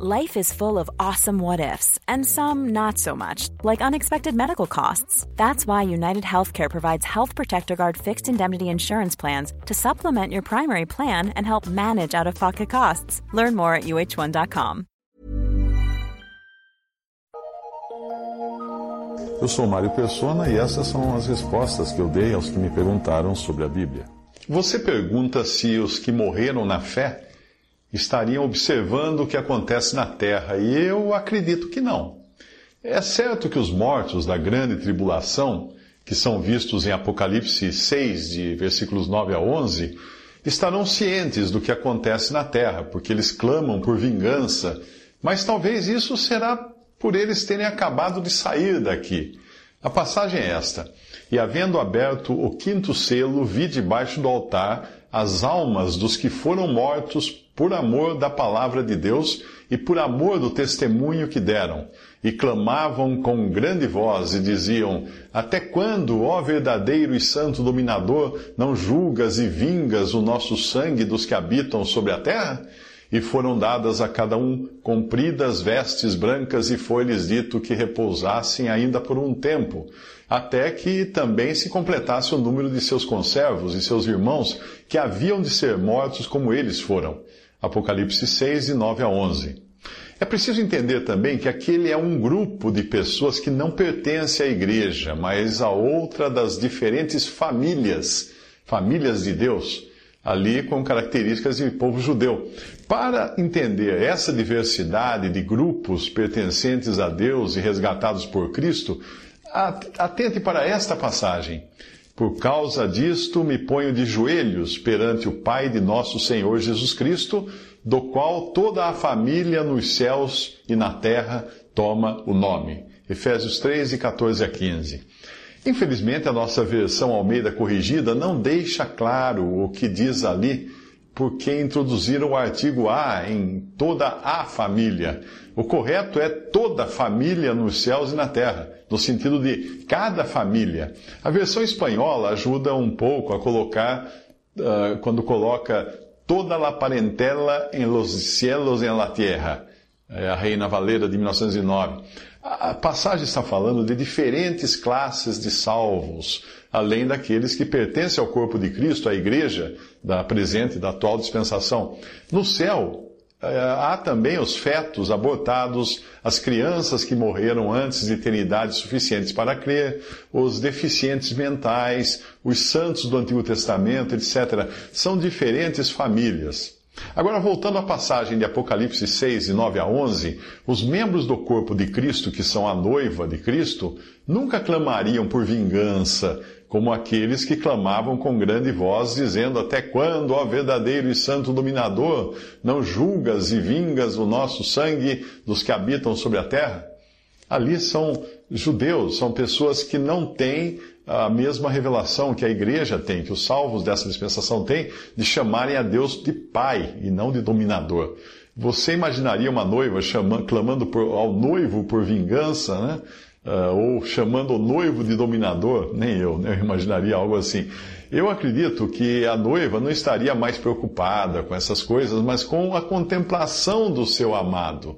Life is full of awesome what ifs, and some not so much, like unexpected medical costs. That's why United Healthcare provides Health Protector Guard fixed indemnity insurance plans to supplement your primary plan and help manage out of pocket costs. Learn more at uh1.com. Eu sou Mário Persona e essas são as respostas que eu dei aos que me perguntaram sobre a Bíblia. Você pergunta se os que morreram na fé estariam observando o que acontece na terra, e eu acredito que não. É certo que os mortos da grande tribulação, que são vistos em Apocalipse 6, de versículos 9 a 11, estarão cientes do que acontece na terra, porque eles clamam por vingança, mas talvez isso será por eles terem acabado de sair daqui. A passagem é esta: E havendo aberto o quinto selo, vi debaixo do altar as almas dos que foram mortos por amor da palavra de Deus e por amor do testemunho que deram, e clamavam com grande voz e diziam: Até quando, ó verdadeiro e santo dominador, não julgas e vingas o nosso sangue dos que habitam sobre a terra? E foram dadas a cada um compridas vestes brancas, e foi-lhes dito que repousassem ainda por um tempo, até que também se completasse o número de seus conservos e seus irmãos, que haviam de ser mortos como eles foram. Apocalipse 6, de 9 a 11. É preciso entender também que aquele é um grupo de pessoas que não pertence à igreja, mas a outra das diferentes famílias, famílias de Deus, ali com características de povo judeu. Para entender essa diversidade de grupos pertencentes a Deus e resgatados por Cristo, atente para esta passagem. Por causa disto, me ponho de joelhos perante o Pai de nosso Senhor Jesus Cristo, do qual toda a família nos céus e na terra toma o nome. Efésios 3, de 14 a 15. Infelizmente, a nossa versão Almeida corrigida não deixa claro o que diz ali, porque introduziram o artigo a em toda a família. O correto é toda família nos céus e na terra no sentido de cada família. A versão espanhola ajuda um pouco a colocar, uh, quando coloca toda la parentela en los cielos en la tierra. É a Reina Valera de 1909. A passagem está falando de diferentes classes de salvos, além daqueles que pertencem ao corpo de Cristo, à igreja da presente da atual dispensação. No céu, há também os fetos abortados, as crianças que morreram antes de terem idade suficientes para crer, os deficientes mentais, os santos do Antigo Testamento, etc. São diferentes famílias. Agora, voltando à passagem de Apocalipse 6, de 9 a 11, os membros do corpo de Cristo, que são a noiva de Cristo, nunca clamariam por vingança, como aqueles que clamavam com grande voz, dizendo: Até quando, ó verdadeiro e santo dominador, não julgas e vingas o nosso sangue dos que habitam sobre a terra? Ali são judeus, são pessoas que não têm a mesma revelação que a igreja tem, que os salvos dessa dispensação têm, de chamarem a Deus de Pai e não de dominador. Você imaginaria uma noiva chamando, clamando por, ao noivo por vingança, né? Uh, ou chamando o noivo de dominador, nem eu, né? eu imaginaria algo assim. Eu acredito que a noiva não estaria mais preocupada com essas coisas, mas com a contemplação do seu amado.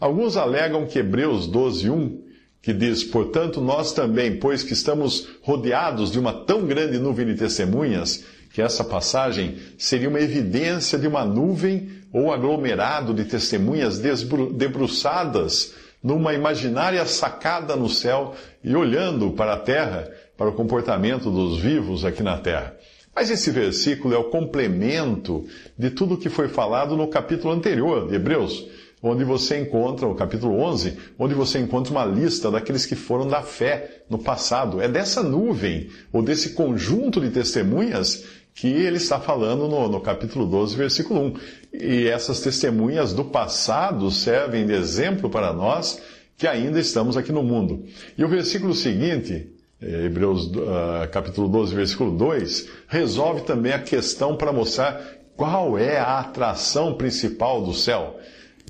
Alguns alegam que Hebreus 12, 1, que diz, portanto, nós também, pois que estamos rodeados de uma tão grande nuvem de testemunhas, que essa passagem seria uma evidência de uma nuvem ou aglomerado de testemunhas debruçadas numa imaginária sacada no céu e olhando para a terra, para o comportamento dos vivos aqui na terra. Mas esse versículo é o complemento de tudo o que foi falado no capítulo anterior de Hebreus, onde você encontra, o capítulo 11, onde você encontra uma lista daqueles que foram da fé no passado. É dessa nuvem, ou desse conjunto de testemunhas, que ele está falando no, no, capítulo 12, versículo 1. E essas testemunhas do passado servem de exemplo para nós que ainda estamos aqui no mundo. E o versículo seguinte, eh, Hebreus uh, capítulo 12, versículo 2, resolve também a questão para mostrar qual é a atração principal do céu.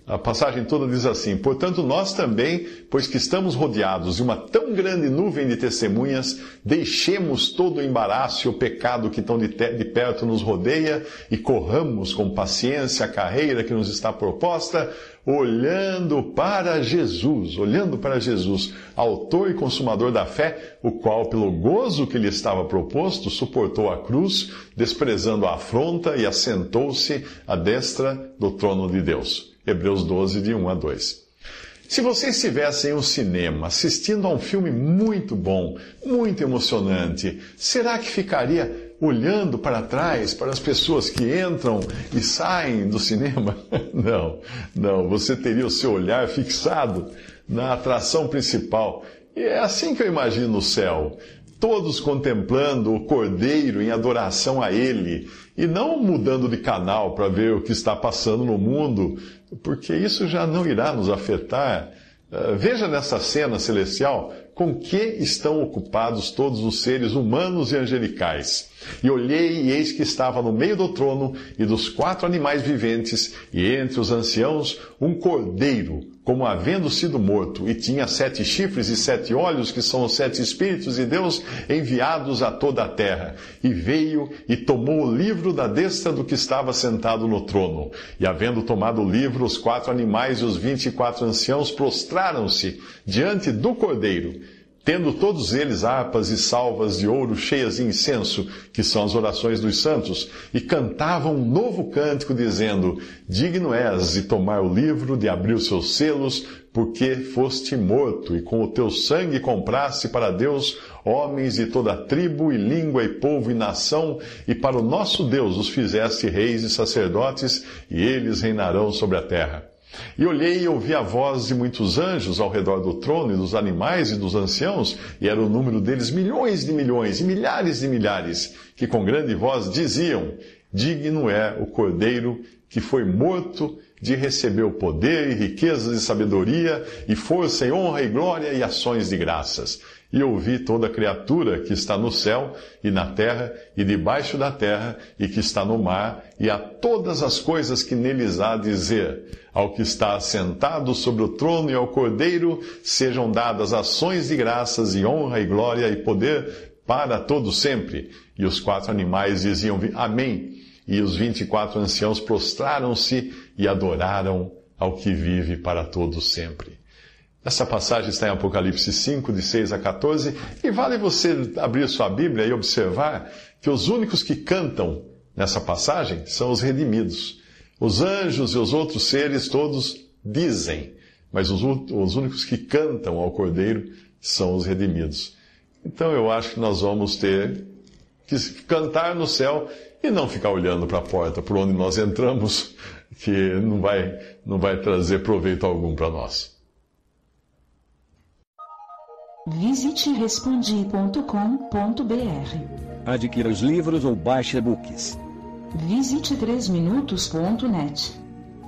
A passagem toda diz assim: Portanto, nós também, pois que estamos rodeados de uma tão grande nuvem de testemunhas, deixemos todo o embaraço e o pecado que tão de, de perto nos rodeia e corramos com paciência a carreira que nos está proposta, olhando para Jesus, olhando para Jesus, autor e consumador da fé, o qual, pelo gozo que lhe estava proposto, suportou a cruz, desprezando a afronta e assentou-se à destra do trono de Deus. Hebreus 12, de 1 a 2. Se você estivesse em um cinema assistindo a um filme muito bom, muito emocionante, será que ficaria olhando para trás para as pessoas que entram e saem do cinema? Não, não. Você teria o seu olhar fixado na atração principal. E é assim que eu imagino o céu todos contemplando o Cordeiro em adoração a Ele, e não mudando de canal para ver o que está passando no mundo, porque isso já não irá nos afetar. Uh, veja nessa cena celestial com que estão ocupados todos os seres humanos e angelicais. E olhei, e eis que estava no meio do trono e dos quatro animais viventes, e entre os anciãos, um cordeiro, como havendo sido morto, e tinha sete chifres e sete olhos, que são os sete Espíritos de Deus enviados a toda a terra. E veio e tomou o livro da destra do que estava sentado no trono. E havendo tomado o livro, os quatro animais e os vinte e quatro anciãos prostraram-se diante do cordeiro tendo todos eles harpas e salvas de ouro cheias de incenso, que são as orações dos santos, e cantavam um novo cântico, dizendo: Digno és de tomar o livro, de abrir os seus selos, porque foste morto, e com o teu sangue compraste para Deus homens de toda tribo e língua e povo e nação, e para o nosso Deus os fizeste reis e sacerdotes, e eles reinarão sobre a terra. E olhei e ouvi a voz de muitos anjos ao redor do trono, e dos animais e dos anciãos, e era o número deles milhões de milhões e milhares de milhares, que com grande voz diziam: Digno é o cordeiro que foi morto de receber o poder e riquezas e sabedoria, e força e honra e glória e ações de graças e ouvi toda criatura que está no céu e na terra e debaixo da terra e que está no mar, e a todas as coisas que neles há dizer, ao que está assentado sobre o trono e ao cordeiro, sejam dadas ações de graças e honra e glória e poder para todo sempre. E os quatro animais diziam Amém. E os vinte e quatro anciãos prostraram-se e adoraram ao que vive para todo sempre. Essa passagem está em Apocalipse 5, de 6 a 14, e vale você abrir sua Bíblia e observar que os únicos que cantam nessa passagem são os redimidos. Os anjos e os outros seres todos dizem, mas os, os únicos que cantam ao Cordeiro são os redimidos. Então eu acho que nós vamos ter que cantar no céu e não ficar olhando para a porta por onde nós entramos, que não vai, não vai trazer proveito algum para nós. Visite respondi.com.br. Adquira os livros ou baixe e-books. Visite 3minutos.net.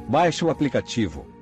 Baixe o aplicativo